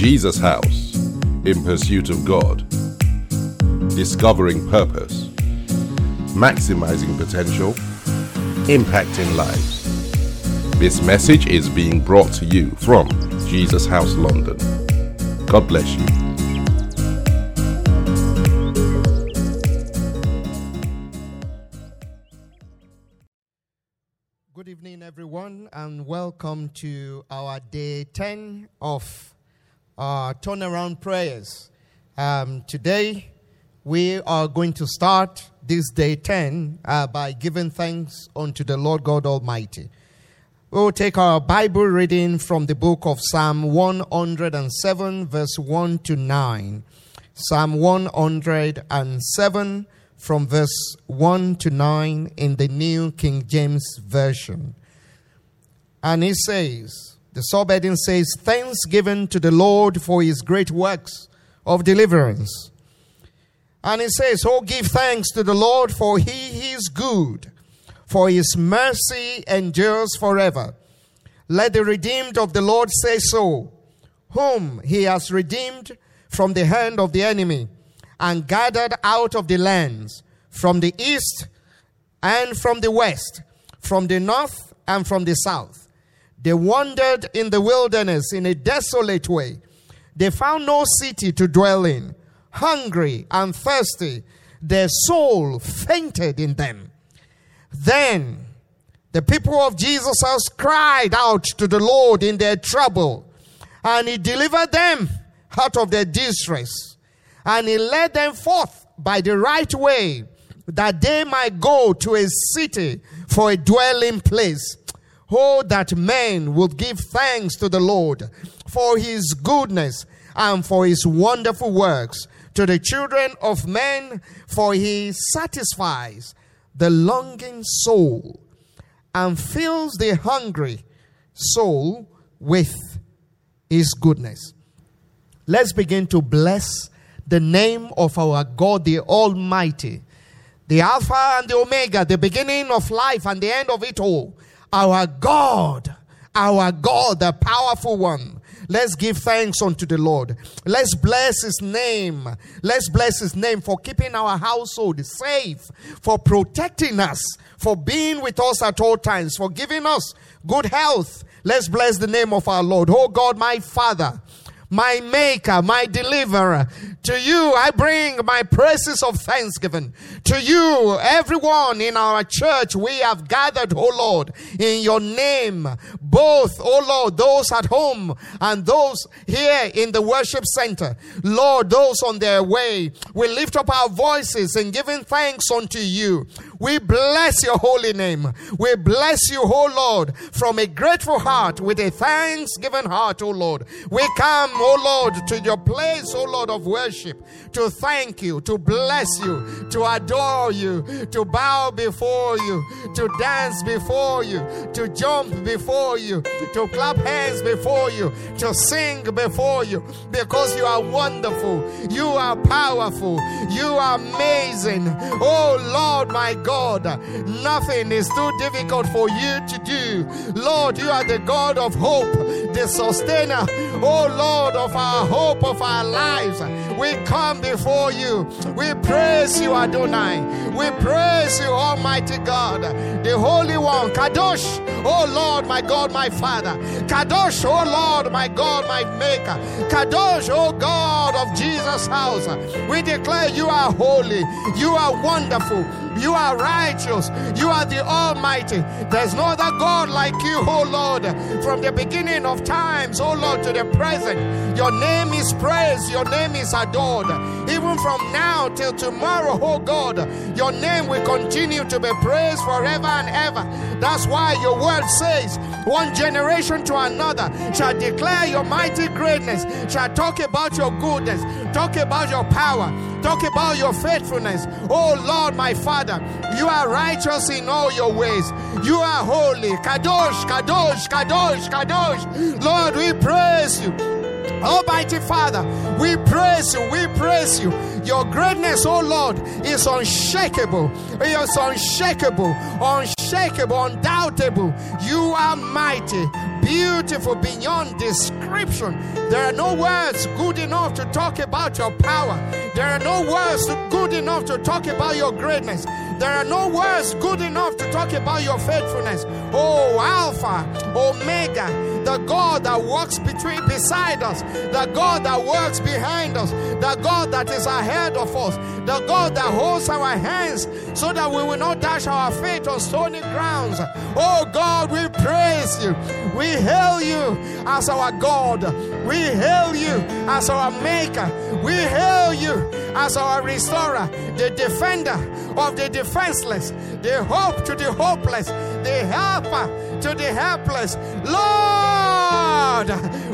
Jesus House in pursuit of God, discovering purpose, maximizing potential, impacting lives. This message is being brought to you from Jesus House London. God bless you. Good evening, everyone, and welcome to our day 10 of our turnaround prayers. Um, today, we are going to start this day 10 uh, by giving thanks unto the Lord God Almighty. We will take our Bible reading from the book of Psalm 107, verse 1 to 9. Psalm 107 from verse 1 to 9 in the New King James Version. And he says, the subheading says, Thanksgiving to the Lord for his great works of deliverance. And it says, Oh, give thanks to the Lord for he is good, for his mercy endures forever. Let the redeemed of the Lord say so, whom he has redeemed from the hand of the enemy and gathered out of the lands from the east and from the west, from the north and from the south. They wandered in the wilderness in a desolate way. They found no city to dwell in. Hungry and thirsty, their soul fainted in them. Then the people of Jesus' house cried out to the Lord in their trouble, and He delivered them out of their distress and he led them forth by the right way that they might go to a city for a dwelling place. Oh, that men would give thanks to the Lord for his goodness and for his wonderful works to the children of men, for he satisfies the longing soul and fills the hungry soul with his goodness. Let's begin to bless the name of our God, the Almighty, the Alpha and the Omega, the beginning of life and the end of it all. Our God, our God, the powerful one. Let's give thanks unto the Lord. Let's bless his name. Let's bless his name for keeping our household safe, for protecting us, for being with us at all times, for giving us good health. Let's bless the name of our Lord. Oh God, my Father my maker, my deliverer. To you, I bring my praises of thanksgiving. To you, everyone in our church, we have gathered, oh Lord, in your name. Both, oh Lord, those at home and those here in the worship center. Lord, those on their way, we lift up our voices in giving thanks unto you. We bless your holy name. We bless you, oh Lord, from a grateful heart, with a thanksgiving heart, oh Lord. We come, oh Lord, to your place, oh Lord, of worship, to thank you, to bless you, to adore you, to bow before you, to dance before you, to jump before you, to clap hands before you, to sing before you, because you are wonderful, you are powerful, you are amazing. Oh Lord, my God. God. Nothing is too difficult for you to do. Lord, you are the God of hope, the sustainer. Oh Lord of our hope of our lives. We come before you. We praise you, Adonai. We praise you, Almighty God, the Holy One, Kadosh. Oh Lord, my God, my Father. Kadosh, oh Lord, my God, my Maker. Kadosh, oh God of Jesus' house. We declare you are holy. You are wonderful. You are righteous. You are the Almighty. There's no other God like you, oh Lord. From the beginning of times, oh Lord, to the present, your name is praised. Your name is adored. Even from now till tomorrow, oh God, your name will continue to be praised forever and ever. That's why your word says, one generation to another shall declare your mighty greatness, shall talk about your goodness, talk about your power, talk about your faithfulness. Oh Lord, my Father, you are righteous in all your ways. You are holy. Kadosh, Kadosh, Kadosh, Kadosh. Lord, we praise you. Almighty Father, we praise you, we praise you. Your greatness, oh Lord, is unshakable. It is unshakable, unshakable, undoubtable. You are mighty, beautiful beyond description. There are no words good enough to talk about your power. There are no words good enough to talk about your greatness. There are no words good enough to talk about your faithfulness. Oh, Alpha, Omega, the God that walks between beside us, the God that works behind us, the God that is ahead of us, the God that holds our hands so that we will not dash our feet on stony grounds. Oh God, we praise you. We hail you as our God. We hail you as our maker. We hail you as our restorer, the defender of the defenseless, the hope to the hopeless, the helper to the helpless. Lord,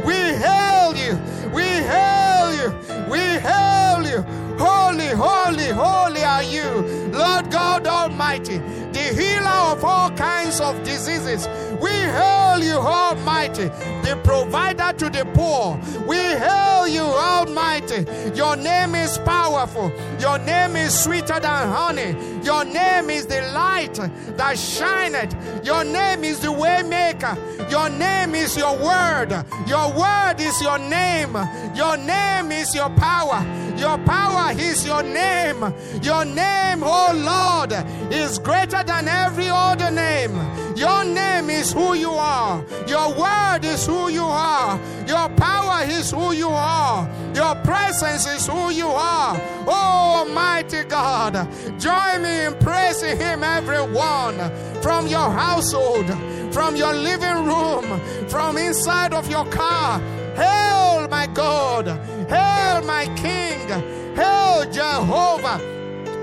we hail you. We hail you. We hail you. Holy, holy, holy are you, Lord God Almighty, the healer of all kinds of diseases. We hail you, Almighty, the provider to the poor. We hail you, Almighty. Your name is powerful. Your name is sweeter than honey. Your name is the light that shineth. Your name is the waymaker. Your name is your word. Your word is your name. Your name is your power. Your power is your name. Your name, oh Lord, is greater than every other name. Your name is who you are. Your word is who you are. Your power is who you are. Your presence is who you are. Oh, Almighty God, join me in praising Him, everyone, from your household, from your living room, from inside of your car. Hail, my God. Hail, my King. Hail, Jehovah.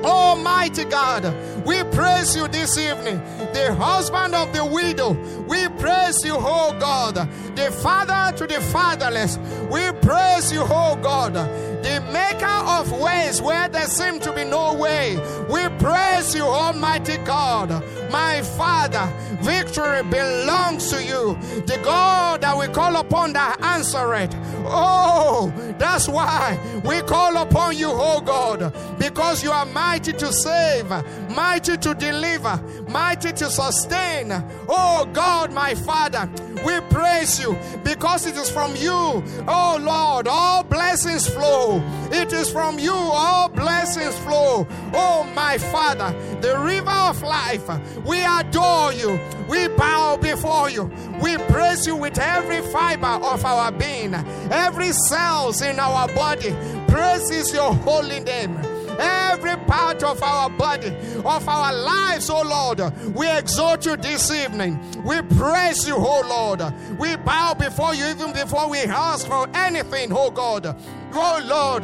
Almighty God, we praise you this evening. The husband of the widow, we praise you, oh God. The father to the fatherless, we praise you, oh God. The maker of ways where there seem to be no way, we praise you, Almighty God. My Father, victory belongs to you. The God that we call upon that answer it. Oh, that's why we call upon you, oh God, because you are mighty to save, mighty to deliver, mighty to sustain. Oh God, my Father, we praise you because it is from you, oh Lord, all blessings flow. It is from you, all blessings flow. Oh my Father, the river of life, we adore you. We bow before you. We praise you with every fiber of our being, every cells in our body. Praises your holy name every part of our body, of our lives, oh Lord. We exhort you this evening. We praise you, oh Lord. We bow before you even before we ask for anything, oh God. Oh Lord,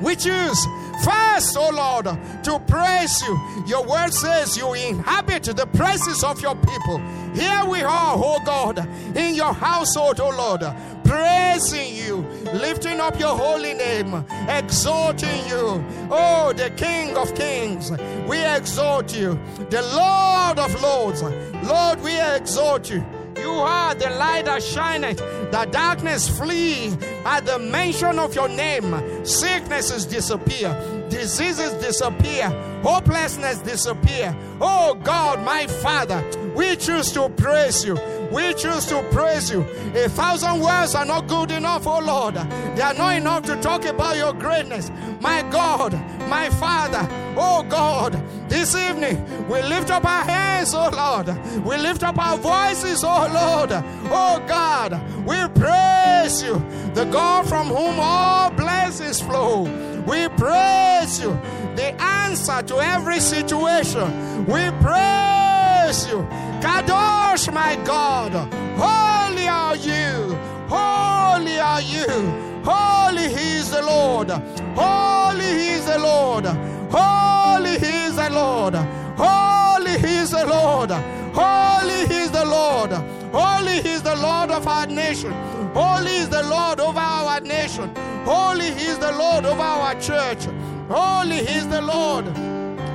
we choose first, oh Lord, to praise you. Your word says you inhabit the praises of your people. Here we are, oh God, in your household, oh Lord, praising you, lifting up your holy name, exalting you. Oh, the King of Kings, we exalt you. The Lord of Lords, Lord, we exalt you. You are the light that shineth, the darkness flee at the mention of your name. Sicknesses disappear, diseases disappear, hopelessness disappear. Oh God, my Father, we choose to praise you. We choose to praise you. A thousand words are not good enough, oh Lord. They are not enough to talk about your greatness. My God, my Father, oh God, this evening we lift up our hands, oh Lord. We lift up our voices, oh Lord. Oh God, we praise you, the God from whom all blessings flow. We praise you, the answer to every situation. We praise you. Kadosh, my God, holy are you, holy are you, holy He is the Lord, holy He is the Lord, holy He is the Lord, holy He is the Lord, holy He is the Lord, holy He is the Lord of our nation, holy is the Lord over our nation, holy is the Lord over our church, holy is the Lord,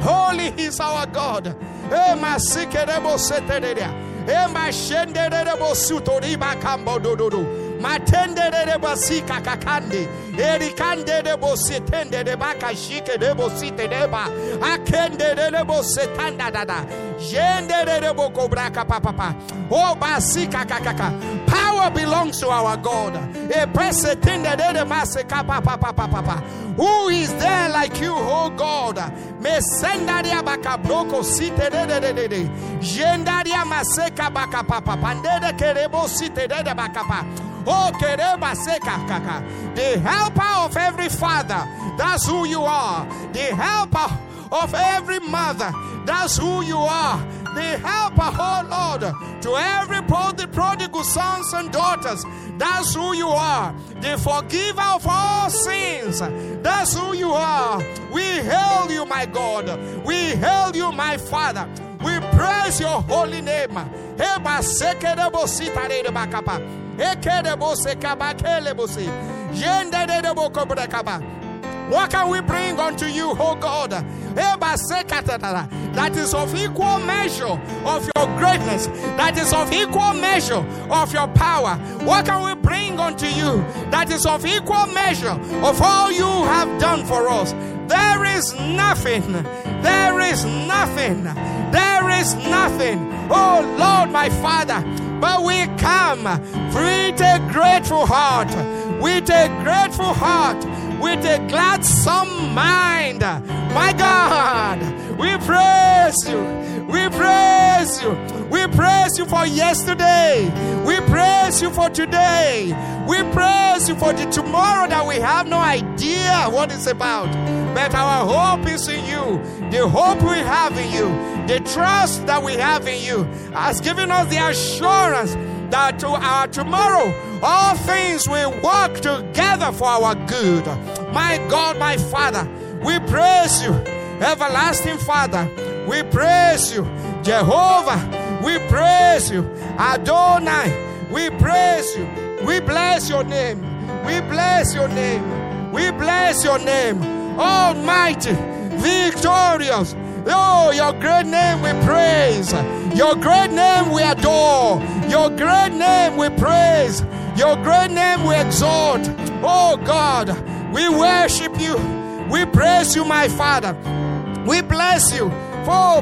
holy is our God. Ema sikerebo setereria. Ema shenderebo sutoriba kambo dododo. Matenderebo sika kakande. Erikande debo setende deba kashike debo site deba. Akende debo setanda dada. Jende debo kobraka papa. O oh, basika kakaka. Power belongs to our God. E pressetendede Masekapa. Who is there like you, oh God? Mesendaria bakabroko site de de de de de. Jendaria maseka bakapapa. Pandede kerebo site de de bakapa. Oh, kereba seka kaka. The helper of every father. That's who you are. The helper of every mother. That's who you are. The helper, oh Lord, to every prodigal sons and daughters. That's who you are. The forgiver of all sins. That's who you are. We hail you, my God. We hail you, my Father. We praise your holy name. What can we bring unto you, O God? That is of equal measure of your greatness, that is of equal measure of your power. What can we bring unto you that is of equal measure of all you have done for us? There is nothing, there is nothing, there is nothing. Oh Lord, my Father, but we come with a grateful heart, with a grateful heart with a gladsome mind. My God, we praise you. We praise you. We praise you for yesterday. We praise you for today. We praise you for the tomorrow that we have no idea what it's about. But our hope is in you. The hope we have in you, the trust that we have in you, has given us the assurance that to our tomorrow, all things will work together for our good. My God, my Father, we praise you. Everlasting Father, we praise you. Jehovah, we praise you. Adonai, we praise you. We bless your name. We bless your name. We bless your name. Almighty, victorious. Oh, your great name we praise. Your great name we adore. Your great name we praise. Your great name we exalt. Oh God, we worship you. We praise you, my Father. We bless you. For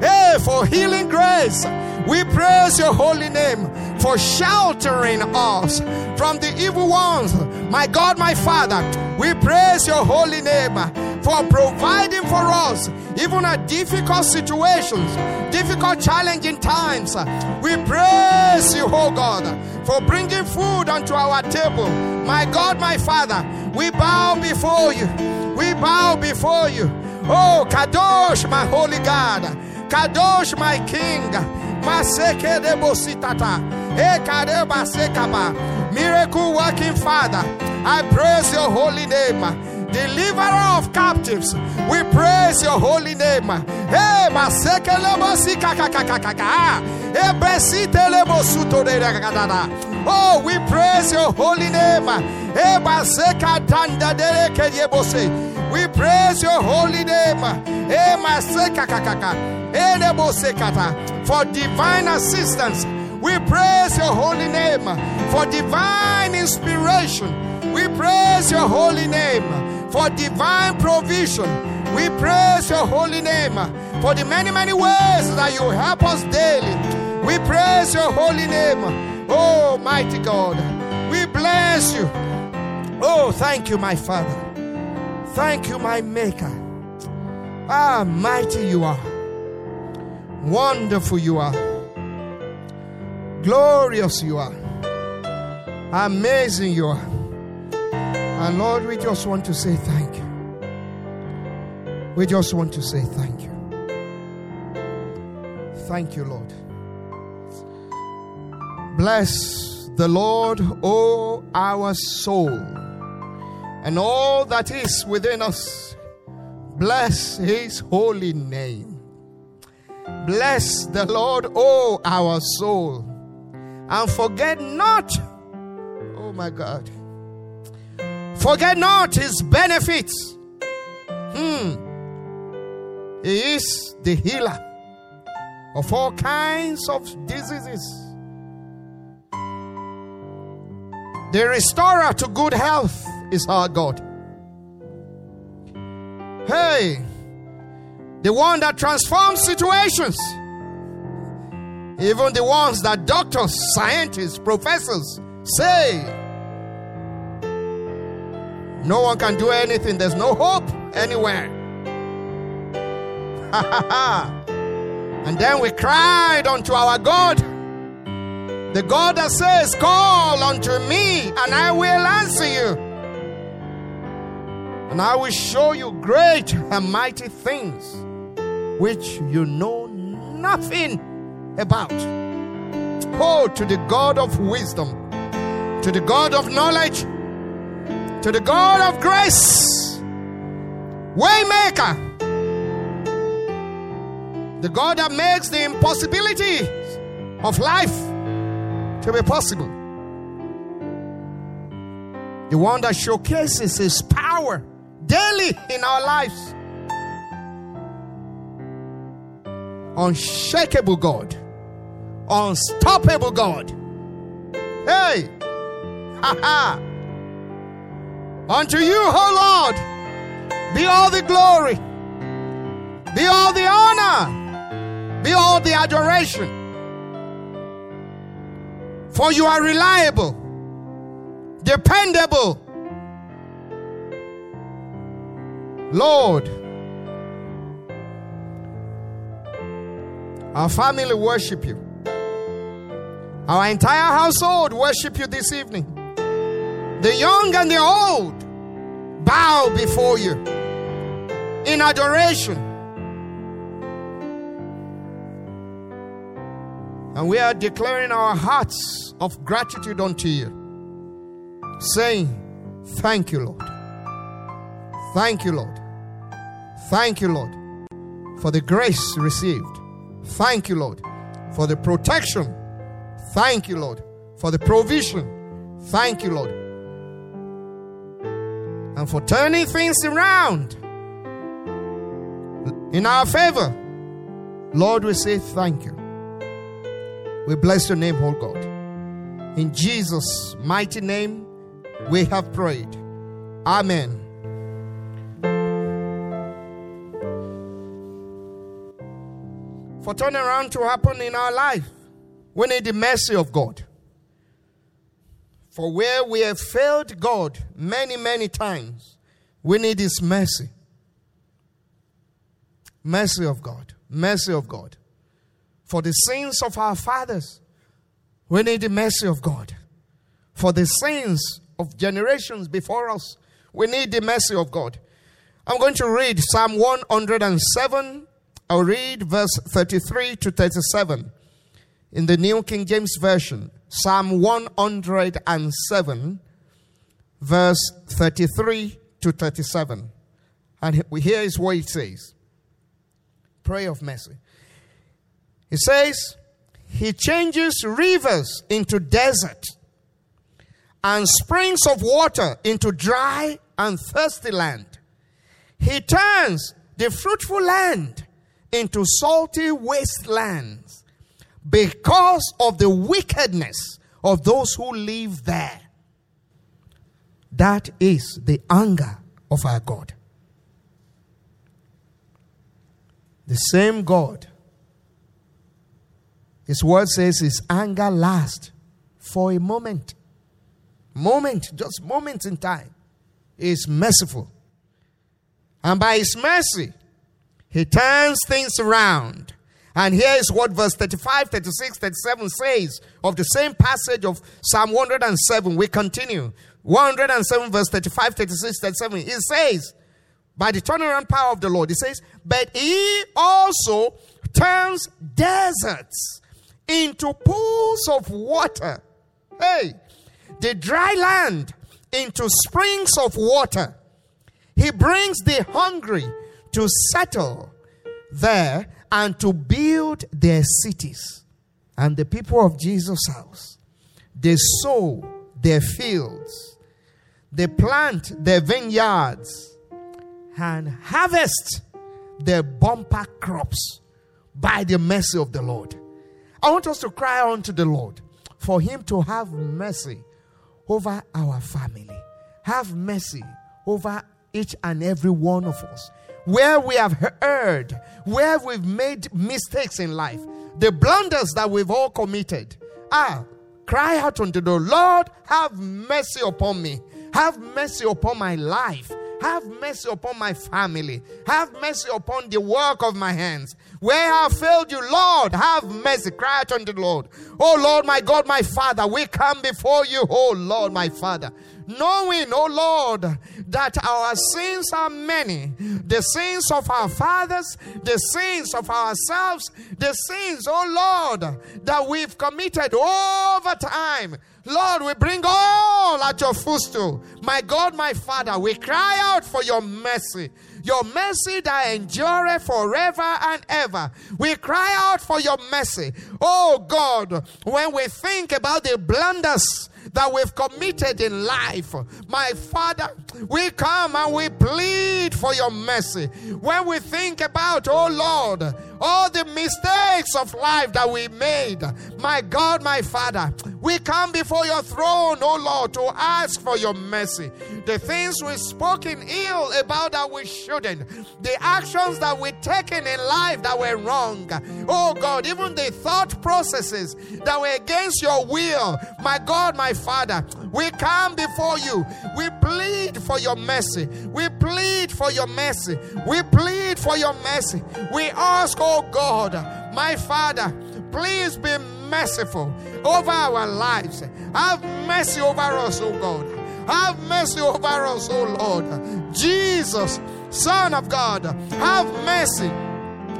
Hey, for healing grace. We praise your holy name for sheltering us from the evil ones. My God, my Father, we praise your holy name for providing for us, even at difficult situations, difficult, challenging times. We praise you, oh God, for bringing food onto our table. My God, my Father, we bow before you. We bow before you. Oh, Kadosh, my holy God. Kadosh, my King. De. Miracle working Father. I praise your holy name deliverer of captives. We praise your holy name. Hey, Oh, we praise your holy name. We praise your holy name. For divine assistance. We praise your holy name. For divine inspiration. We praise your holy name for divine provision. We praise your holy name for the many, many ways that you help us daily. We praise your holy name. Oh, mighty God. We bless you. Oh, thank you, my Father. Thank you, my Maker. Ah, mighty you are. Wonderful you are. Glorious you are. Amazing you are. And Lord, we just want to say thank you. We just want to say thank you. Thank you, Lord. Bless the Lord, O our soul, and all that is within us. Bless his holy name. Bless the Lord, O our soul, and forget not, oh my God Forget not his benefits. Hmm. He is the healer of all kinds of diseases, the restorer to good health is our God. Hey, the one that transforms situations Even the ones that doctors, scientists, professors say no one can do anything, there's no hope anywhere. and then we cried unto our God, the God that says, Call unto me, and I will answer you. And I will show you great and mighty things which you know nothing about. Oh, to the God of wisdom, to the God of knowledge, to the God of grace, Waymaker, the God that makes the impossibility of life to be possible, the one that showcases His power daily in our lives. Unshakable God unstoppable God. Hey, ha ha. Unto you, O Lord, be all the glory, be all the honor, be all the adoration. For you are reliable, dependable. Lord, our family worship you. Our entire household worship you this evening. The young and the old bow before you in adoration. And we are declaring our hearts of gratitude unto you, saying, Thank you, Lord. Thank you, Lord. Thank you, Lord, for the grace received. Thank you, Lord, for the protection Thank you, Lord, for the provision. Thank you, Lord. And for turning things around in our favor. Lord, we say thank you. We bless your name, oh God. In Jesus' mighty name, we have prayed. Amen. For turnaround to happen in our life, we need the mercy of God. For where we have failed God many, many times, we need His mercy. Mercy of God. Mercy of God. For the sins of our fathers, we need the mercy of God. For the sins of generations before us, we need the mercy of God. I'm going to read Psalm 107. I'll read verse 33 to 37 in the New King James Version, Psalm 107, verse 33 to 37. And here is what it says Prayer of mercy. It says, He changes rivers into desert and springs of water into dry and thirsty land. He turns the fruitful land into salty wastelands because of the wickedness of those who live there. That is the anger of our God. The same God. His word says his anger lasts for a moment. Moment, just moments in time. He is merciful. And by his mercy, he turns things around and here is what verse 35, 36, 37 says of the same passage of Psalm 107. We continue. 107, verse 35, 36, 37. It says, by the turnaround power of the Lord, it says, but he also turns deserts into pools of water. Hey, the dry land into springs of water. He brings the hungry to settle there and to build their cities. And the people of Jesus' house, they sow their fields, they plant their vineyards, and harvest their bumper crops by the mercy of the Lord. I want us to cry unto the Lord for Him to have mercy over our family, have mercy over each and every one of us where we have heard, where we've made mistakes in life, the blunders that we've all committed. Ah, cry out unto the Lord, have mercy upon me. Have mercy upon my life. Have mercy upon my family. Have mercy upon the work of my hands. Where I have failed you, Lord, have mercy. Cry out unto the Lord. Oh Lord, my God, my Father, we come before you, oh Lord, my Father knowing, O Lord, that our sins are many the sins of our fathers, the sins of ourselves, the sins, O Lord, that we've committed over time. Lord, we bring all at your footstool. My God, my Father, we cry out for your mercy. Your mercy that endureth forever and ever. We cry out for your mercy. Oh God, when we think about the blunders that we've committed in life. My Father, we come and we plead for your mercy. When we think about, oh Lord, all the mistakes of life that we made, my God, my Father, we come before your throne, oh Lord, to ask for your mercy. The things we've spoken ill about that we shouldn't, the actions that we've taken in life that were wrong, oh God, even the thought processes that were against your will, my God, my Father, we come before you. We plead for your mercy. We plead for your mercy. We plead for your mercy. We ask, oh God, my Father, please be merciful over our lives. Have mercy over us, oh God. Have mercy over us, oh Lord. Jesus, Son of God, have mercy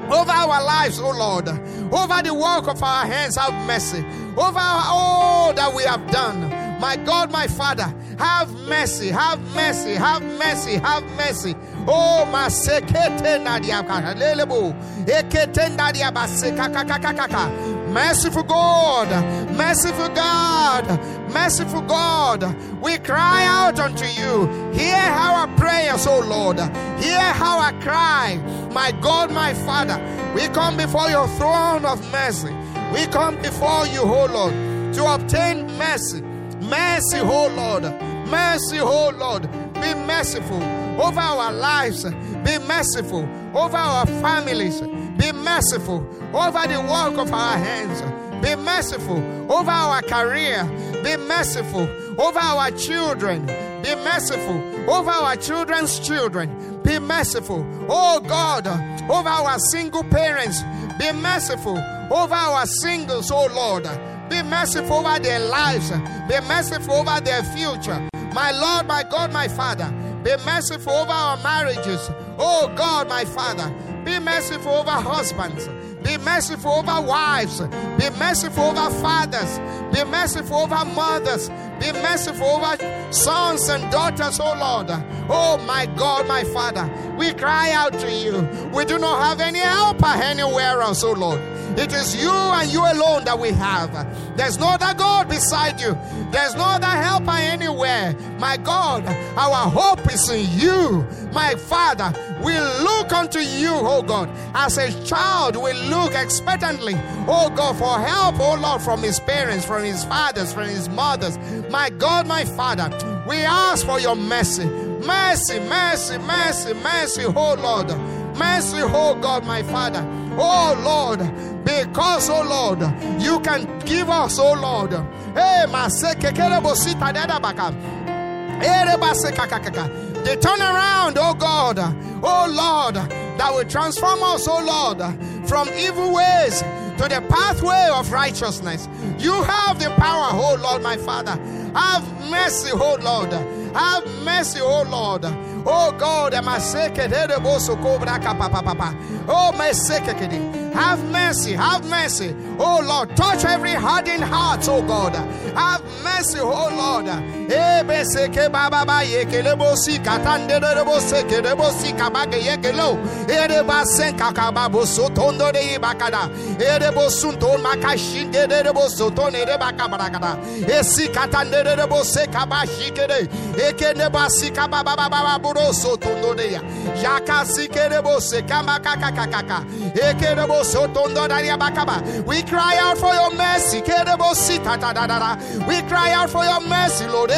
over our lives, oh Lord, over the work of our hands, have mercy, over all that we have done. My God, my Father, have mercy, have mercy, have mercy, have mercy. Oh, my sekete nadia lelebo, ekete nadia baseka kakakakaka. Merciful God, merciful God, merciful God, we cry out unto you. Hear our prayers, O Lord. Hear our cry, my God, my Father. We come before your throne of mercy. We come before you, O Lord, to obtain mercy. Mercy, oh Lord. Mercy, oh Lord. Be merciful over our lives. Be merciful over our families. Be merciful over the work of our hands. Be merciful over our career. Be merciful over our children. Be merciful over our children's children. Be merciful, oh God, over our single parents. Be merciful over our singles, oh Lord. Be merciful over their lives. Be merciful over their future. My Lord, my God, my Father. Be merciful over our marriages. Oh God, my Father. Be merciful over husbands. Be merciful over wives. Be merciful over fathers. Be merciful over mothers. Be merciful over sons and daughters, oh Lord. Oh my God, my Father. We cry out to you. We do not have any helper anywhere else, oh Lord. It is you and you alone that we have. There's no other God beside you. There's no other helper anywhere. My God, our hope is in you. My Father, we look unto you, oh God. As a child, we look expectantly, oh God, for help, oh Lord, from his parents, from his fathers, from his mothers. My God, my Father, we ask for your mercy. Mercy, mercy, mercy, mercy, oh Lord. Mercy, oh God, my Father. Oh Lord, because, oh Lord, you can give us, oh Lord. Eh, hey, the turnaround, oh God, oh Lord, that will transform us, oh Lord, from evil ways to the pathway of righteousness. You have the power, oh Lord, my Father. Have mercy, oh Lord. Have mercy, oh Lord. Oh God, am I sick? Oh, my sick. Have mercy, have mercy. Oh Lord, touch every hardened heart, oh God. Have mercy, oh Lord. We cry out for your mercy. We cry out for your mercy, Lord. So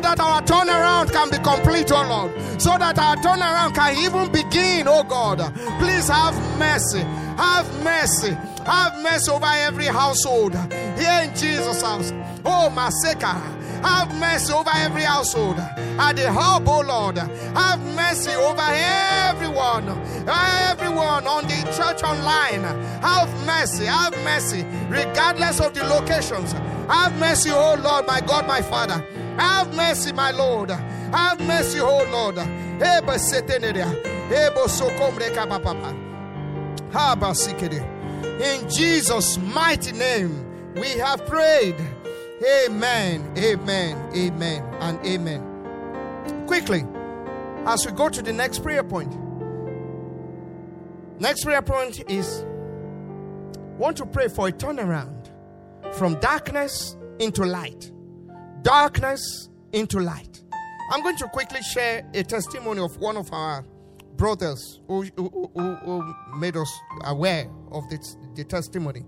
that our turnaround can be complete, oh Lord. So that our turnaround can even begin, oh God. Please have mercy. Have mercy. Have mercy over every household here in Jesus' house. Oh, Maseka. Have mercy over every household. At the hub, oh Lord. Have mercy over everyone. Everyone on the church online. Have mercy. Have mercy. Regardless of the locations. Have mercy, oh Lord, my God, my Father. Have mercy, my Lord. Have mercy, oh Lord. Eba seteneria. Ebo sokomre kapapapa. Haba sikede. In Jesus' mighty name, we have prayed. Amen, amen, amen, and amen. Quickly, as we go to the next prayer point. Next prayer point is want to pray for a turnaround from darkness into light. Darkness into light. I'm going to quickly share a testimony of one of our brothers who, who, who, who made us aware of this, the testimony.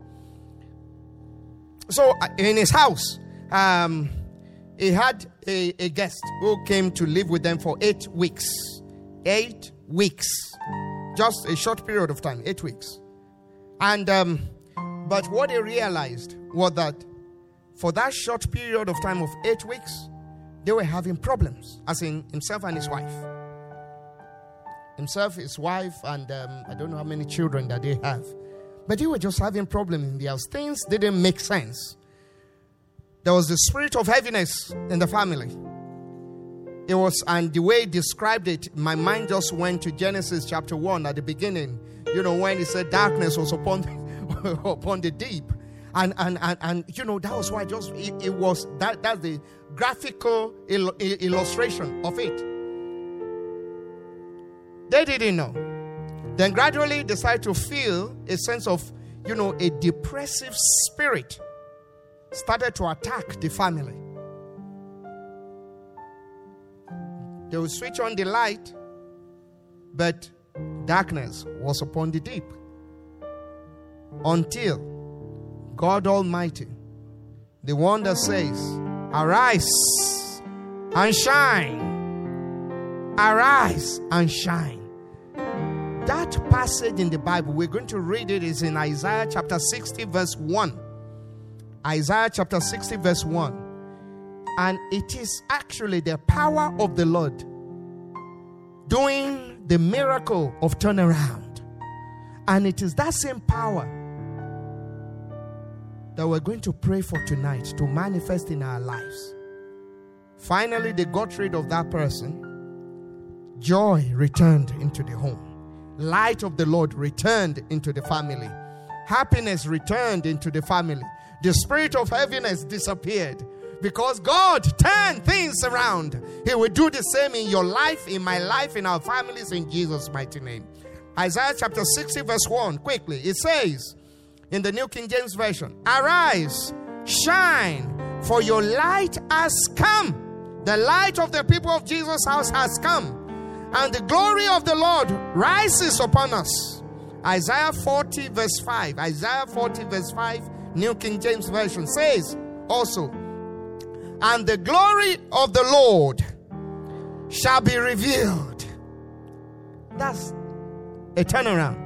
So, uh, in his house, um, he had a, a guest who came to live with them for eight weeks. Eight weeks. Just a short period of time, eight weeks. And, um, but what he realized was that for that short period of time of eight weeks, they were having problems, as in himself and his wife himself, his wife, and um, I don't know how many children that they have. But they were just having problems in their. Things didn't make sense. There was the spirit of heaviness in the family. It was, and the way he described it, my mind just went to Genesis chapter 1 at the beginning. You know, when he said darkness was upon, upon the deep. And, and, and, and, you know, that was why just, it, it was, that, that's the graphical il- illustration of it. They didn't know. Then gradually decide to feel a sense of, you know, a depressive spirit started to attack the family. They would switch on the light, but darkness was upon the deep. Until God Almighty, the one that says, Arise and shine Arise and shine. That passage in the Bible, we're going to read it, is in Isaiah chapter 60, verse 1. Isaiah chapter 60, verse 1. And it is actually the power of the Lord doing the miracle of turnaround. And it is that same power that we're going to pray for tonight to manifest in our lives. Finally, they got rid of that person Joy returned into the home. Light of the Lord returned into the family. Happiness returned into the family. The spirit of heaviness disappeared because God turned things around. He will do the same in your life, in my life, in our families, in Jesus' mighty name. Isaiah chapter 60, verse 1, quickly. It says in the New King James Version Arise, shine, for your light has come. The light of the people of Jesus' house has come and the glory of the Lord rises upon us. Isaiah 40, verse 5. Isaiah 40, verse 5, New King James Version says also, And the glory of the Lord shall be revealed. That's a turnaround.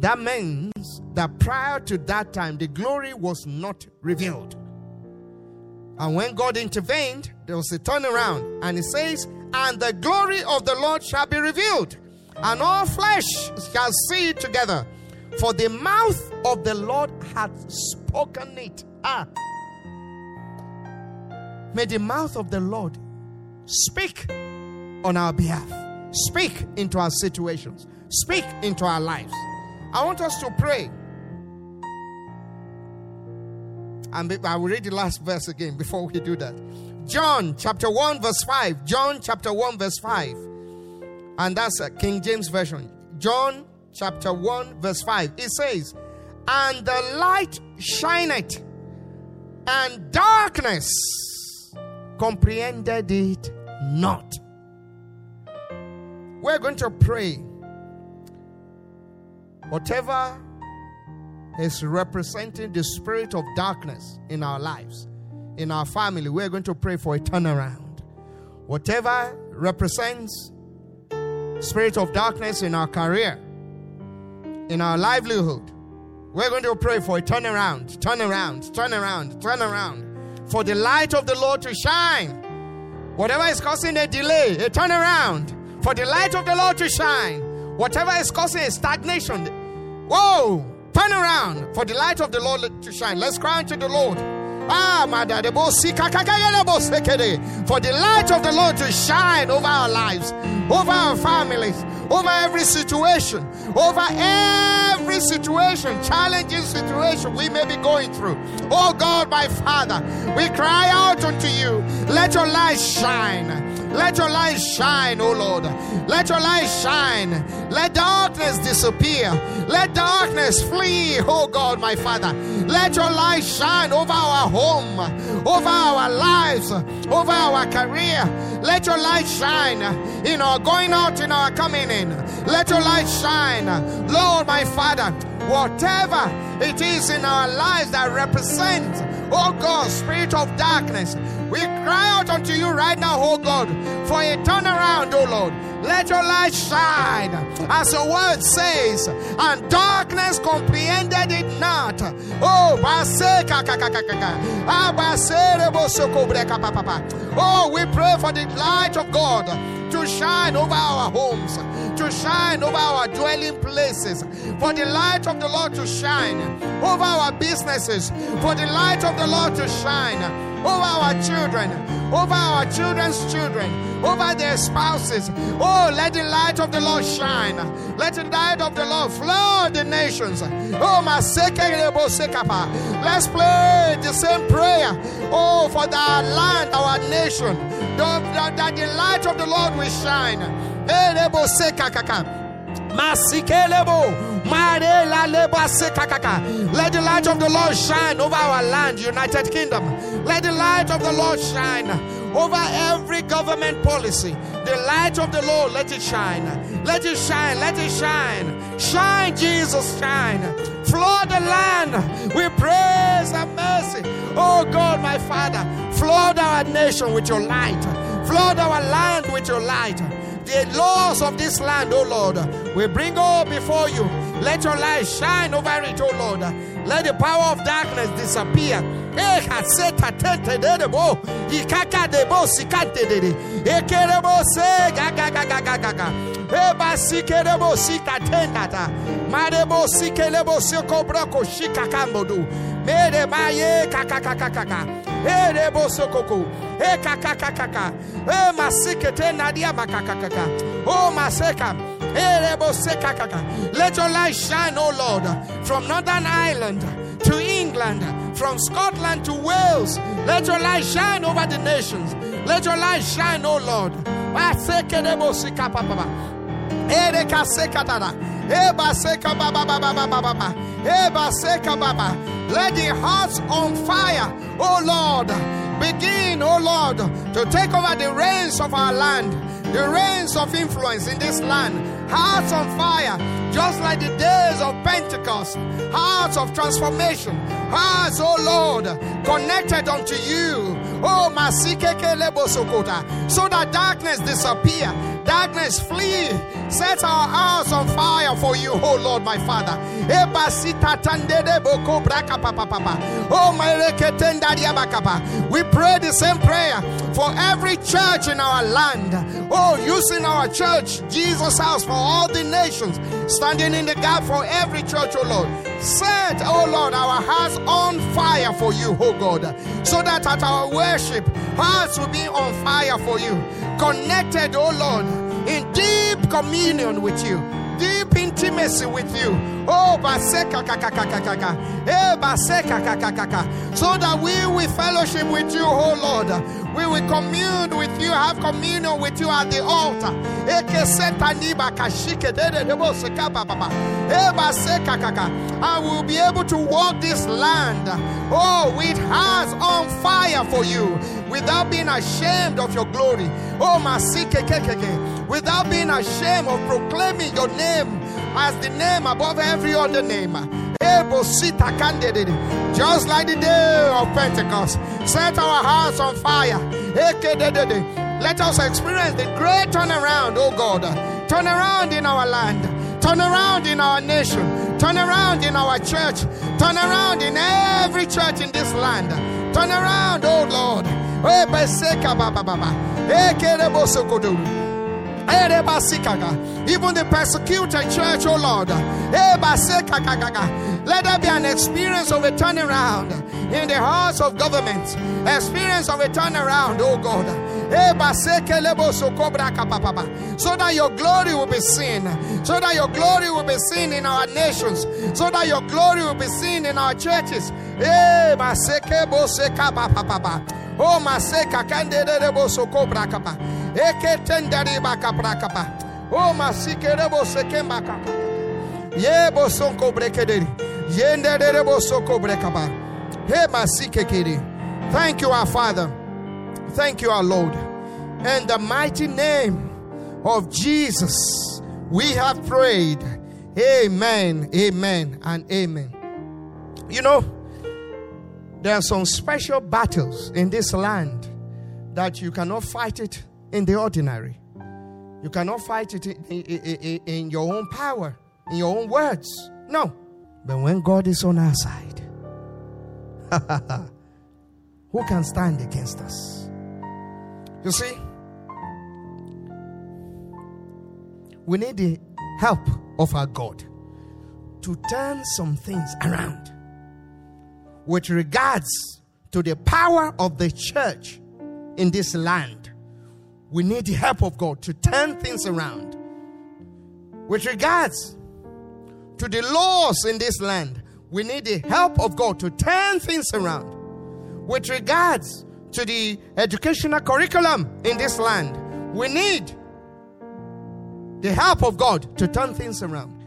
That means that prior to that time, the glory was not revealed. And when God intervened, there was a turnaround. And it says, and the glory of the Lord shall be revealed, and all flesh shall see it together. For the mouth of the Lord hath spoken it. Ah. May the mouth of the Lord speak on our behalf, speak into our situations, speak into our lives. I want us to pray. And I will read the last verse again before we do that. John chapter 1, verse 5. John chapter 1, verse 5. And that's a King James Version. John chapter 1, verse 5. It says, And the light shineth, and darkness comprehended it not. we're going to pray. Whatever is representing the spirit of darkness in our lives, in our family, we're going to pray for a turnaround. Whatever represents spirit of darkness in our career, in our livelihood, we're going to pray for a turnaround, turnaround, turnaround, turnaround, for the light of the Lord to shine. Whatever is causing a delay, a turnaround, for the light of the Lord to shine. Whatever is causing a stagnation, whoa, turn around for the light of the Lord to shine. Let's cry unto the Lord. Ah, for the light of the Lord to shine over our lives, over our families, over every situation, over every situation, challenging situation we may be going through. Oh God, my Father, we cry out unto you. Let your light shine. Let your light shine, O Lord. Let your light shine. Let darkness disappear. Let darkness flee, O God, my Father. Let your light shine over our home, over our lives, over our career. Let your light shine in our going out, in our coming in. Let your light shine, Lord, my Father. Whatever it is in our lives that represents, oh God, spirit of darkness, we cry out unto you right now, oh God, for a turnaround, oh Lord. Let your light shine, as your word says, and darkness comprehended it not. Oh, oh, we pray for the light of God to shine over our homes, to shine over our dwelling places, for the light of the Lord to shine over our businesses, for the light of the Lord to shine over our children, over our children's children, over their spouses. Oh, let the light of the Lord shine. Let the light of the Lord flood the nations. Oh, Let's pray the same prayer. Oh, for our land, our nation, that the light of the Lord will shine. Let the light of the Lord shine over our land, United Kingdom. Let the light of the Lord shine over every government policy. The light of the Lord, let it shine. Let it shine. Let it shine. Shine, Jesus, shine. Flood the land with praise and mercy. Oh God, my Father, flood our nation with your light. Flood our land with your light. The laws of this land, O Lord, we bring all before you. Let your light shine over it, O Lord. Let the power of darkness disappear. Eba sikerebo sika tendata. Marebo sikelebo sikobroko shika kambodu. Mere maye kakakakaka. Erebo sokoko. E kakakakaka. E masikete nadia makakakaka. Oh maseka. Let your light shine, O Lord, from Northern Ireland to England, from Scotland to Wales. Let your light shine over the nations. Let your light shine, O Lord. Ereka sekatara. Eba seka baba baba baba baba. Eba seka baba. Let the hearts on fire, oh Lord, begin, oh Lord, to take over the reins of our land, the reins of influence in this land. Hearts on fire, just like the days of Pentecost. Hearts of transformation. Hearts, oh Lord, connected unto you. Oh, Masikeke Lebosokota. So that darkness disappear Darkness, flee. Set our hearts on fire for you, oh Lord, my Father. Oh, We pray the same prayer for every church in our land. Oh, using our church, Jesus House, for all the nations, standing in the gap for every church, oh Lord. Set, oh Lord, our hearts on fire for you, oh God, so that at our worship, hearts will be on fire for you. Connected, oh Lord, in deep communion with you, deep intimacy with you. Oh, baseka kakakakaka. Eh, baseka kakakaka. So that we will fellowship with you, oh Lord. We will commune with you, have communion with you at the altar. And we'll be able to walk this land, oh, with hearts on fire for you, without being ashamed of your glory. Oh, without being ashamed of proclaiming your name as the name above every other name. Just like the day of Pentecost, set our hearts on fire. Let us experience the great turnaround, oh God. Turn around in our land, turn around in our nation, turn around in our church, turn around in every church in this land. Turn around, oh Lord. Even the persecuted church, oh Lord. Let there be an experience of a turnaround in the hearts of government. Experience of a turnaround, oh God. So that your glory will be seen. So that your glory will be seen in our nations. So that your glory will be seen in our churches. Oh, maseka kandere boso cobra capa. Eke tendari baka prakapa. Oh, masike rebo sekemba kaka. Ye boson cobre kederi. Yendere boso cobre capa. He masike kiri. Thank you, our Father. Thank you, our Lord. In the mighty name of Jesus, we have prayed. Amen, amen, and amen. You know, there are some special battles in this land that you cannot fight it in the ordinary. You cannot fight it in, in, in, your own power, in your own words. No. But when God is on our side, who can stand against us? You see, we need the help of our God to turn some things around with regards to the power of the church in this land, we need the help of God to turn things around. With regards to the laws in this land, we need the help of God to turn things around. With regards to the educational curriculum in this land, we need the help of God to turn things around.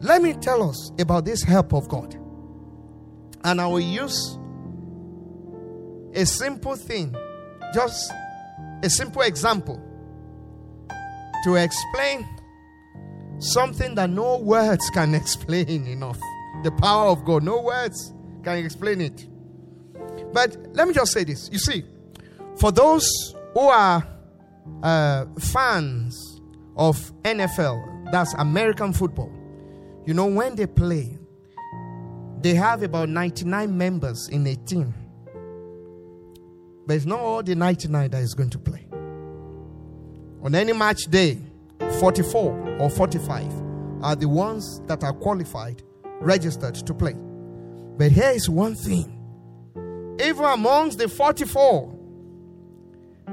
Let me tell us about this help of God. And I will use a simple thing, just a simple example to explain something that no words can explain enough. The power of God, no words can explain it. But let me just say this. You see, for those who are uh, fans of NFL, that's American football, you know, when they play, they have about 99 members in a team. But it's not all the 99 that is going to play. On any match day, 44 or 45 are the ones that are qualified, registered to play. But here is one thing even amongst the 44,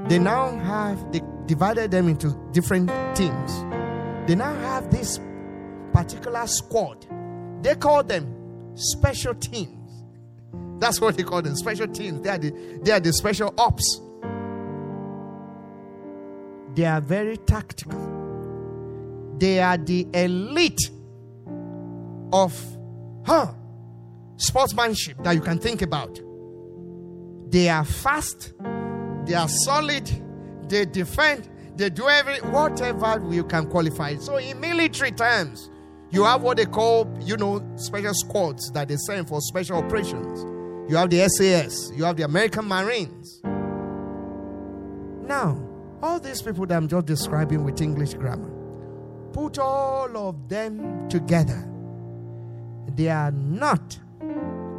they now have, they divided them into different teams. They now have this particular squad. They call them special teams. That's what they call them, special teams. They are the, they are the special ops. They are very tactical. They are the elite of huh, sportsmanship that you can think about. They are fast, they are solid, they defend, they do every whatever you can qualify. So in military terms, you have what they call, you know, special squads that they send for special operations. You have the SAS, you have the American Marines. Now, all these people that I'm just describing with English grammar, put all of them together. They are not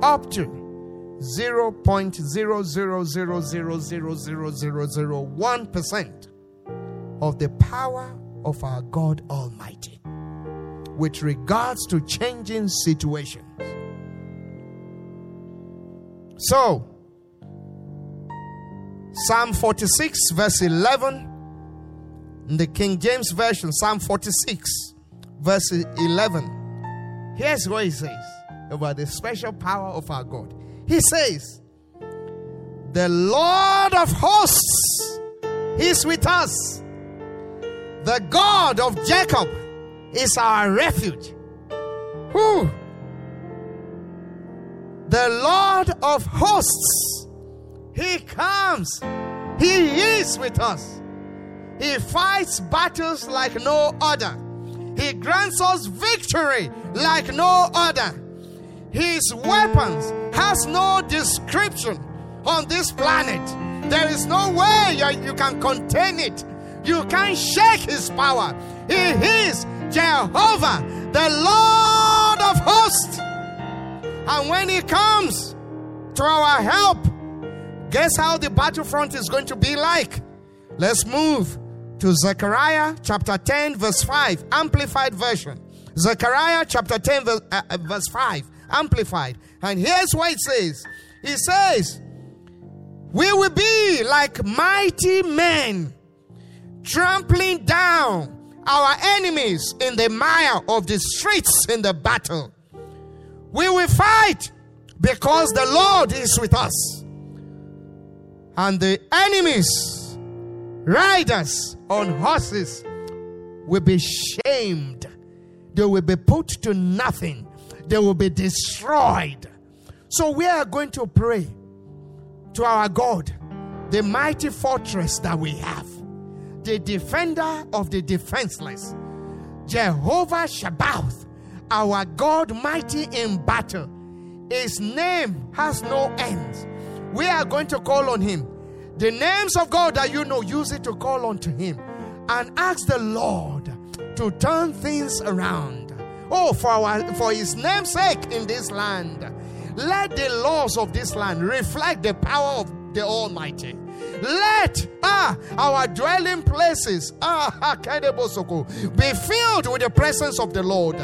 up to 0.000000001% of the power of our God Almighty with regards to changing situations. So, Psalm 46, verse 11, in the King James Version, Psalm 46, verse 11. Here's what he says about the special power of our God. He says, The Lord of hosts is with us, the God of Jacob is our refuge. Who? The Lord of hosts. He comes. He is with us. He fights battles like no other. He grants us victory like no other. His weapons has no description on this planet. There is no way you, can contain it. You can't shake his power. He is Jehovah, the Lord of hosts. And when he comes to our help, guess how the battlefront is going to be like? Let's move to Zechariah chapter 10, verse 5, Amplified Version. Zechariah chapter 10, verse, uh, uh verse 5, Amplified. And here's what it says It says, We will be like mighty men trampling down our enemies in the mire of the streets in the battle. We will fight because the Lord is with us. And the enemies, riders on horses, will be shamed. They will be put to nothing. They will be destroyed. So we are going to pray to our God, the mighty fortress that we have the defender of the defenseless. Jehovah Sabaoth, our God mighty in battle. His name has no end. We are going to call on him. The names of God that you know, use it to call unto him and ask the Lord to turn things around. Oh, for our for his name's sake in this land. Let the laws of this land reflect the power of the Almighty. Let ah, our dwelling places ah, be filled with the presence of the Lord.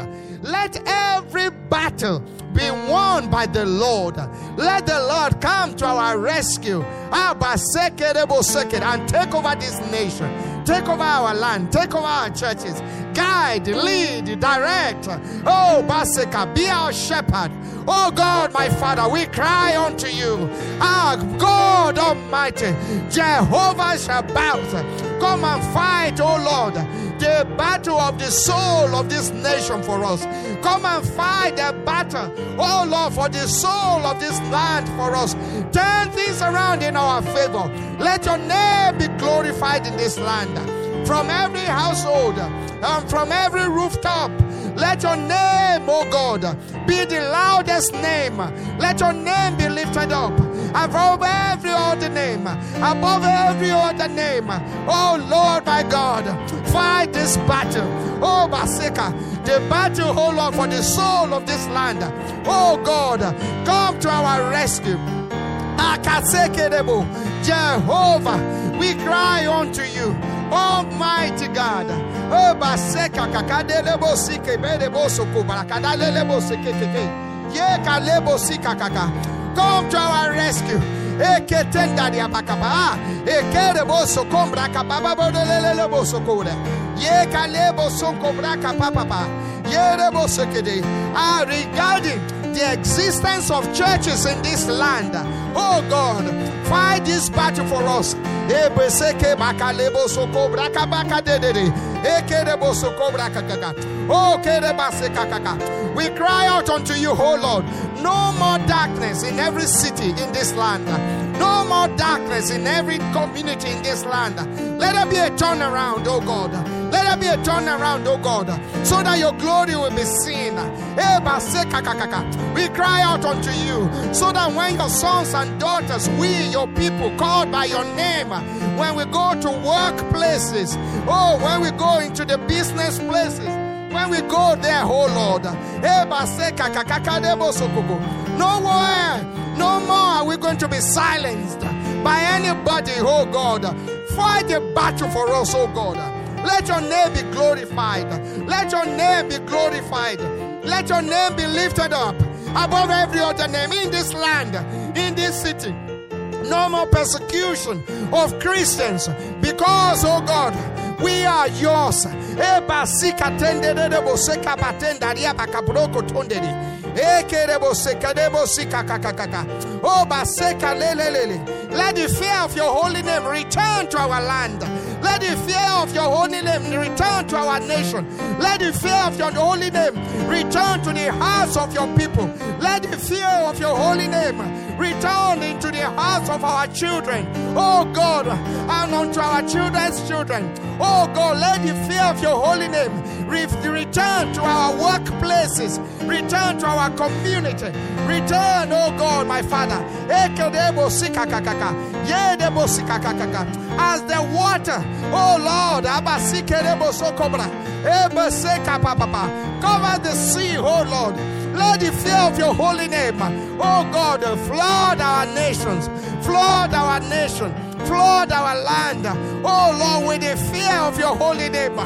Let every battle be won by the Lord. Let the Lord come to our rescue ah, and take over this nation, take over our land, take over our churches, guide, lead, direct. Oh, Baseka, be our shepherd. Oh God, my Father, we cry unto you. Our God Almighty, Jehovah Sabaoth, come and fight, oh Lord, the battle of the soul of this nation for us. Come and fight the battle, oh Lord, for the soul of this land for us. Turn things around in our favor. Let your name be glorified in this land. From every household and from every rooftop let your name, oh God, be the loudest name. Let your name be lifted up above every other name, above every other name. Oh Lord, my God, fight this battle. Oh Basika, the battle, oh Lord, for the soul of this land. Oh God, come to our rescue. Jehovah, we cry unto you. Almighty God. Oh. Ye kalebo sika kaka. Come to our rescue. Ah, regarding the existence of churches in this land. Oh God, fight this battle for us. We cry out unto you, oh Lord. No more darkness in every city in this land. No more darkness in every community in this land. Let there be a turnaround, oh God. Let there be a turnaround, oh God, so that your glory will be seen. Eh, we cry out unto you so that when your sons and daughters, we, your people, called by your name, when we go to workplaces, oh, when we go into the business places, when we go there, oh Lord, eh, nowhere, no more are we going to be silenced by anybody, oh God. Fight the battle for us, oh God. Let your name be glorified. Let your name be glorified. Let your name be lifted up above every other name in this land, in this city. No more persecution of Christians because, oh God, we are yours. Eh, oh, Let the fear of your holy name return to our land. Let the fear of your holy name return to our nation. Let the fear of your holy name return to the hearts of your people. Let the fear of your holy name Return into the hearts of our children. Oh God, and unto our children's children. Oh God, let the fear of your holy name return to our workplaces, return to our community, return, oh God, my Father. As the water, oh Lord, cover the sea, oh Lord. Of your holy name, oh God, flood our nations, flood our nation, flood our land, oh Lord, with the fear of your holy name.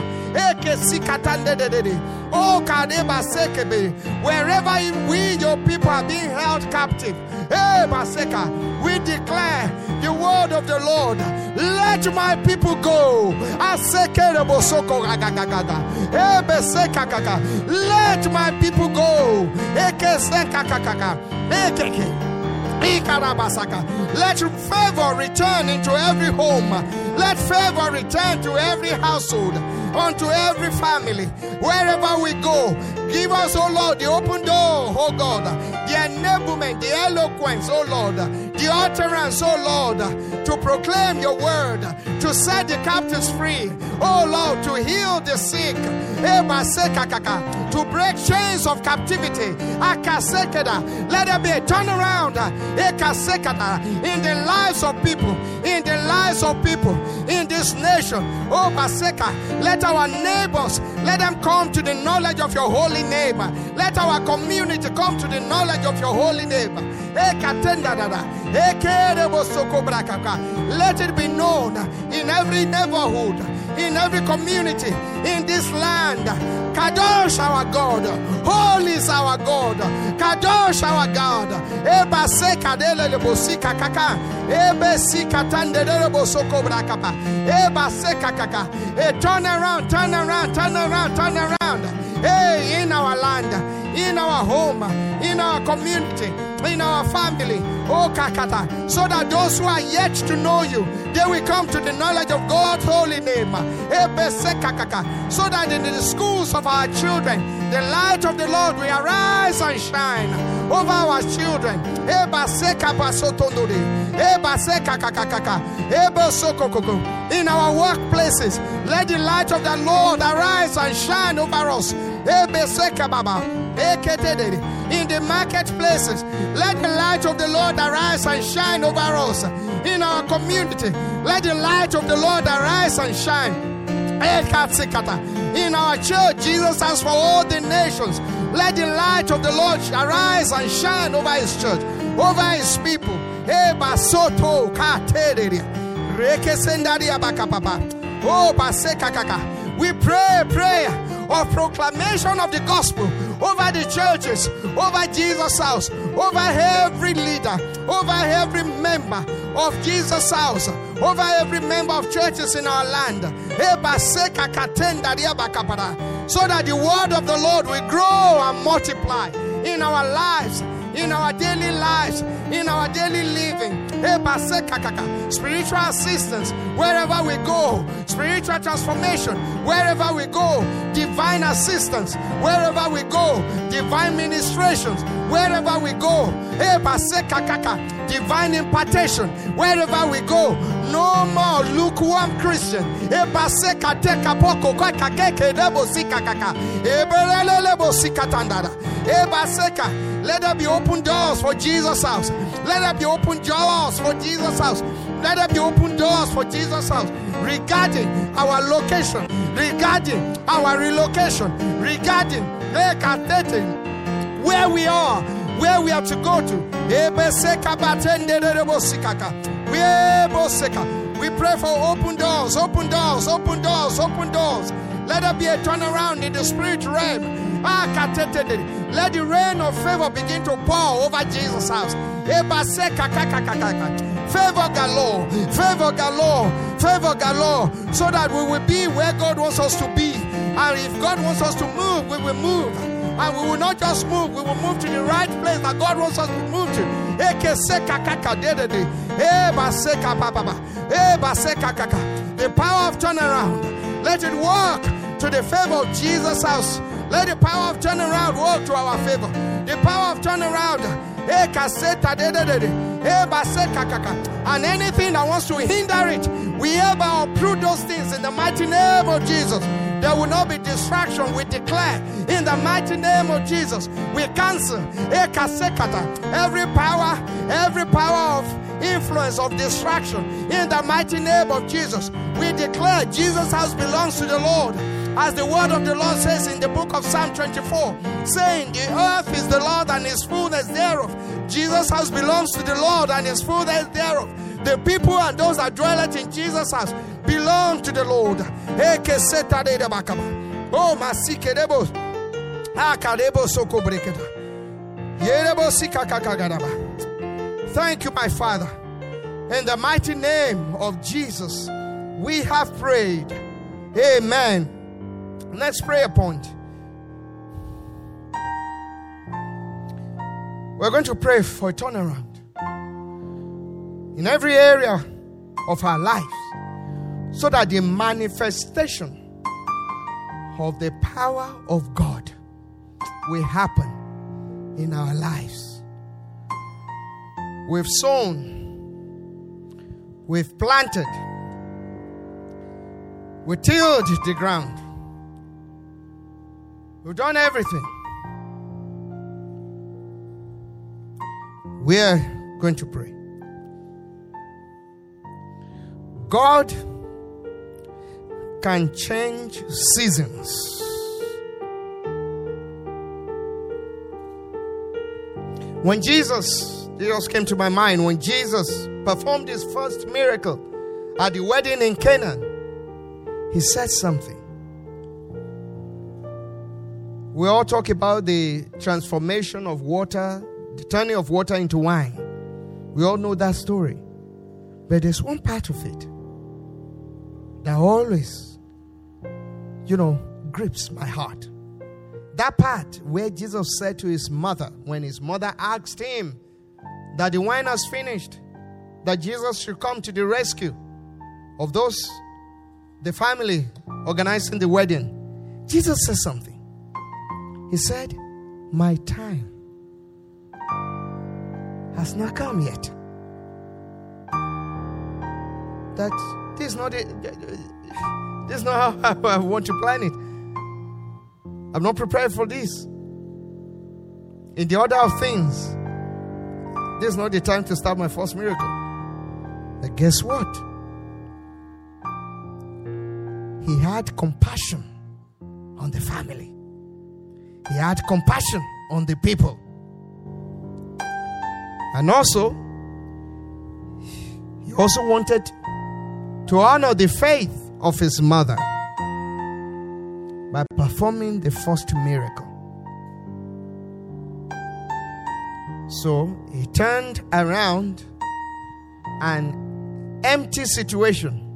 Oh, Kadeba Sekebe, wherever in we, your people, are being held captive, hey, Baseka, we declare the word of the Lord. Let my people go. Let my people go. Let favor return into every home. Let favor return to every household unto every family, wherever we go. Give us, oh Lord, the open door, oh God, the enablement, the eloquence, oh Lord, the utterance, oh Lord, to proclaim your word, to set the captives free, oh Lord, to heal the sick, to break chains of captivity. Let there be a turnaround in the lives of people, in the lives of people in this nation. Oh, Baseka, let our neighbors, let them come to the knowledge of your holy name. Let our community come to the knowledge of your holy name. Let it be known in every neighborhood in every community in this land. Kadosh our God. Holy is our God. Kadosh our God. Eba se kadele le bosika kaka. Ebe si katande le bosoko brakapa. Eba se kakaka. Turn around, turn around, turn around, turn around. Hey, in our land, in our home, in our community in our family. Oh, Kakata. So that those who are yet to know you, they will come to the knowledge of God's holy name. So that in the schools of our children, the light of the Lord will arise and shine over our children. In our workplaces, let the light of the Lord arise and shine over us in the marketplaces. Let the light of the Lord arise and shine over us. In our community, let the light of the Lord arise and shine. In our church, Jesus House for all the nations. Let the light of the Lord arise and shine over his church, over his people. We pray prayer of proclamation of the gospel over the churches, over Jesus House, over every leader, over every member of Jesus House, over every member of churches in our land. So that the word of the Lord will grow and multiply in our lives in our daily lives, in our daily living. Spiritual assistance wherever we go, spiritual transformation wherever we go, divine assistance wherever we go, divine ministrations wherever we go, divine impartation wherever we go. No more lukewarm Christian. Let there be open doors for Jesus House. Let there be open doors for Jesus House. Let there be open doors for Jesus House regarding our location, regarding our relocation, regarding eh, where we are, where we have to go to. We pray for open doors, open doors, open doors, open doors. Let there be a turnaround in the spirit realm. Ah, let the rain of favor begin to pour over Jesus House. Favor galore, favor galore, favor galore, so that we will be where God wants us to be. And if God wants us to move, we will move. And we will not just move, we will move to the right place that God wants us to move to. The power of turnaround, let it work to the favor of Jesus House. Let the power of turnaround work to our favor. The power of turnaround And anything that wants to hinder it, we ever uproot those things in the mighty name of Jesus. There will not be distraction. We declare in the mighty name of Jesus. We cancel every power, every power of influence of distraction in the mighty name of Jesus. We declare Jesus House belongs to the Lord. As the word of the Lord says in the book of Psalm 24, saying, The earth is the Lord and his fullness thereof. Jesus House belongs to the Lord and his fullness thereof. The people and those that dwell in Jesus House belong to the Lord. Oh, Masikedebo. Akadebo ah, soko brekeda. Yerebo sikakakagadaba. Thank you, my Father. In the mighty name of Jesus, we have prayed. Amen. Next prayer point. We're going to pray for a turnaround in every area of our lives so that the manifestation of the power of God will happen in our lives. We've sown, we've planted, we tilled the ground, we've done everything. We're going to pray. God can change seasons. When Jesus, this came to my mind, when Jesus performed his first miracle at the wedding in Canaan, he said something. We all talk about the transformation of water, the turning of water into wine. We all know that story. But there's one part of it that always, you know, grips my heart. That part where Jesus said to his mother, when his mother asked him that the wine has finished, that Jesus should come to the rescue of those, the family organizing the wedding. Jesus said something. He said, My time has not come yet. That this is not. This is not how I want to plan it. I'm not prepared for this. In the order of things, this is not the time to start my first miracle. But guess what? He had compassion on the family. He had compassion on the people. And also, he also wanted to honor the faith of his mother by performing the first miracle. So he turned around an empty situation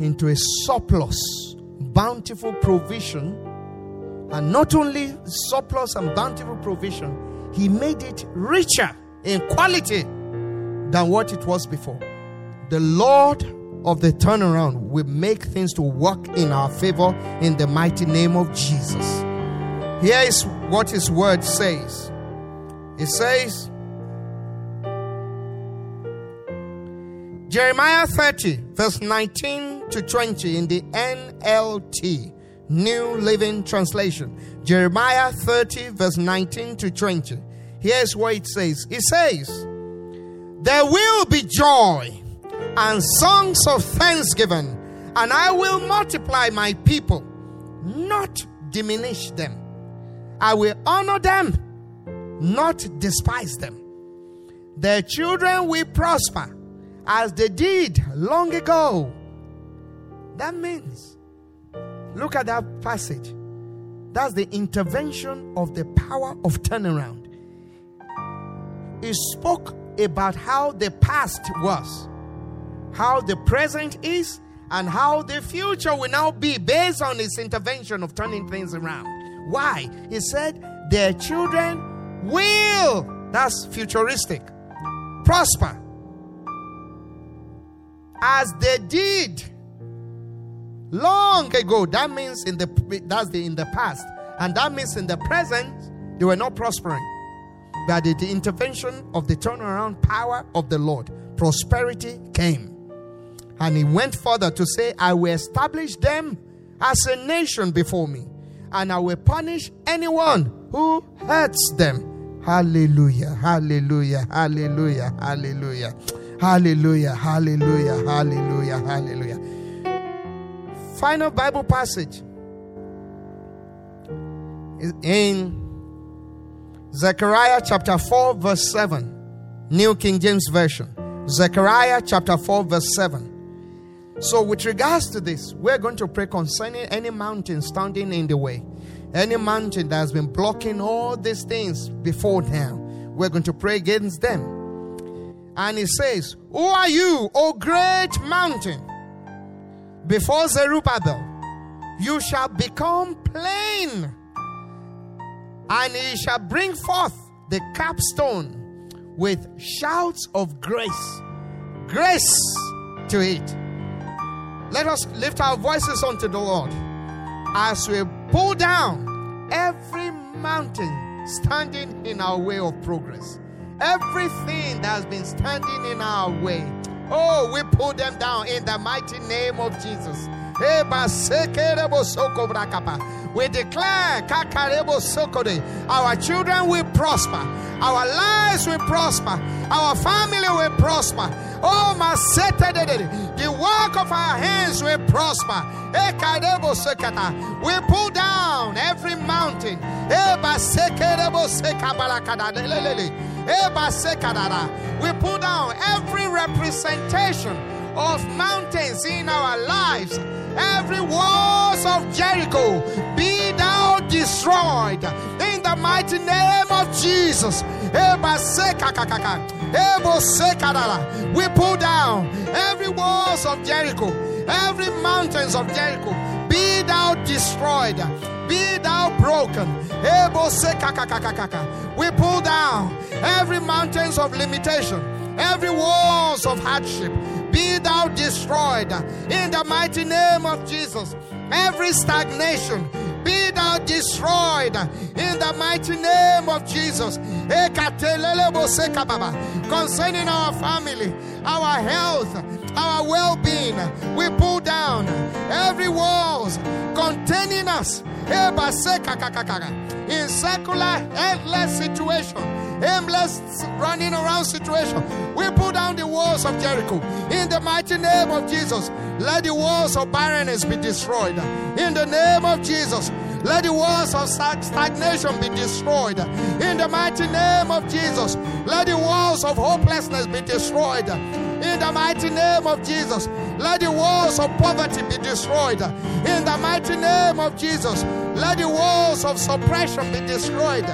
into a surplus, bountiful provision. And not only surplus and bountiful provision, he made it richer in quality than what it was before the Lord of the turnaround will make things to work in our favor in the mighty name of Jesus. Here is what his word says. It says, Jeremiah 30, verse 19 to 20 in the NLT, New Living Translation. Jeremiah 30, verse 19 to 20. Here's what it says It says, There will be joy and songs of thanksgiving, and I will multiply my people, not diminish them. I will honor them, not despise them. Their children will prosper as they did long ago. That means, look at that passage. That's the intervention of the power of turnaround. He spoke about how the past was how the present is, and how the future will now be based on his intervention of turning things around. Why? He said, Their children will, that's futuristic, prosper as they did long ago. That means in the that's the in the past, and that means in the present they were not prospering. by the intervention of the turnaround power of the Lord, prosperity came. And he went further to say, I will establish them as a nation before me, and I will punish anyone who hurts them. Hallelujah, hallelujah, hallelujah, hallelujah, hallelujah, hallelujah, hallelujah, hallelujah. Final Bible passage is in Zechariah chapter 4, verse 7, New King James Version. Zechariah chapter 4, verse 7. So, with regards to this, we're going to pray concerning any mountain standing in the way, any mountain that has been blocking all these things before now. We're going to pray against them. And he says, Who are you, O great mountain? Before Zerubbabel, you shall become plain, and he shall bring forth the capstone with shouts of grace. Grace to it. Let us lift our voices unto the Lord as we pull down every mountain standing in our way of progress. Everything that has been standing in our way. Oh, we pull them down in the mighty name of Jesus. We declare our children will prosper, our lives will prosper, our family will prosper. Oh, my the work of our hands will prosper. We pull down every mountain. We pull down every representation of mountains in our lives. Every walls of Jericho be thou destroyed in the mighty name of Jesus. We pull down every walls of Jericho, every mountains of Jericho. Be thou destroyed. Be thou broken. We pull down every mountains of limitation, every walls of hardship be thou destroyed in the mighty name of Jesus. Every stagnation be thou destroyed in the mighty name of Jesus. Concerning our family, our health, our well-being, we pull down every walls containing us in circular, endless situation endless running around situation. We pull down the walls of Jericho in the mighty name of Jesus. Let the walls of barrenness be destroyed in the name of Jesus. Let the walls of stagnation be destroyed in the mighty name of Jesus. Let the walls of hopelessness be destroyed in the mighty name of Jesus. Let the walls of poverty be destroyed in the mighty name of Jesus. Let the walls of suppression be destroyed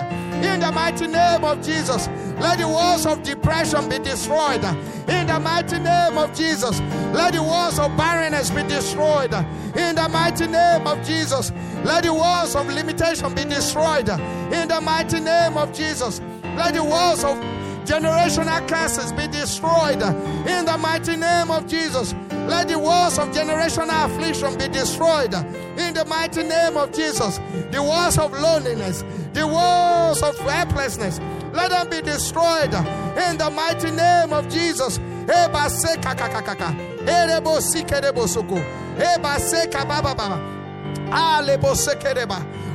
in the mighty name of Jesus. Let the walls of depression be destroyed in the mighty name of Jesus. Let the walls of barrenness be destroyed in the mighty name of Jesus. Let the walls of limitation be destroyed in the mighty name of Jesus. Let the walls of generational curses be destroyed in the mighty name of Jesus. Let the walls of generational affliction be destroyed in the mighty name of Jesus. The walls of loneliness, the walls of helplessness, let them be destroyed in the mighty name of Jesus.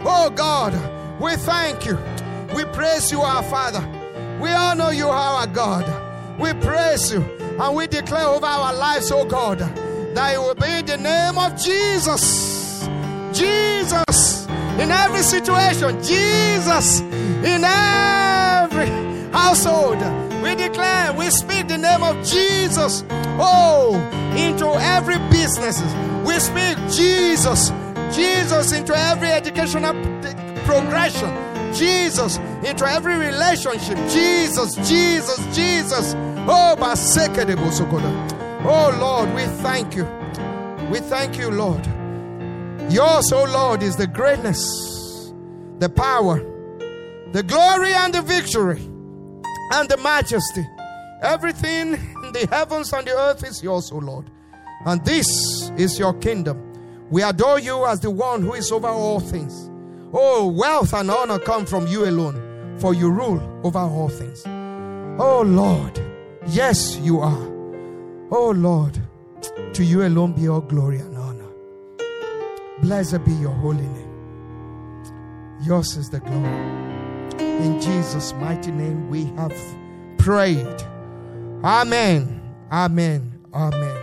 Oh God, we thank you. We praise you, our Father. We honor you, are our God. We praise you and we declare over our lives, oh God, that it will be the name of Jesus. Jesus in every situation. Jesus in every household. We declare, we speak the name of Jesus. Oh, into every business. We speak Jesus. Jesus into every educational progression. Jesus into every relationship. Jesus, Jesus, Jesus. Oh, Oh Lord, we thank you. We thank you, Lord. Yours, oh Lord, is the greatness, the power, the glory, and the victory, and the majesty. Everything in the heavens and the earth is yours, oh Lord. And this is your kingdom. We adore you as the one who is over all things. Oh, wealth and honor come from you alone. for you rule over all things. Oh Lord, yes, you are. Oh Lord, to you alone be all glory and honor. Blessed be your holy name. Yours is the glory. In Jesus' mighty name we have prayed. Amen. Amen. Amen.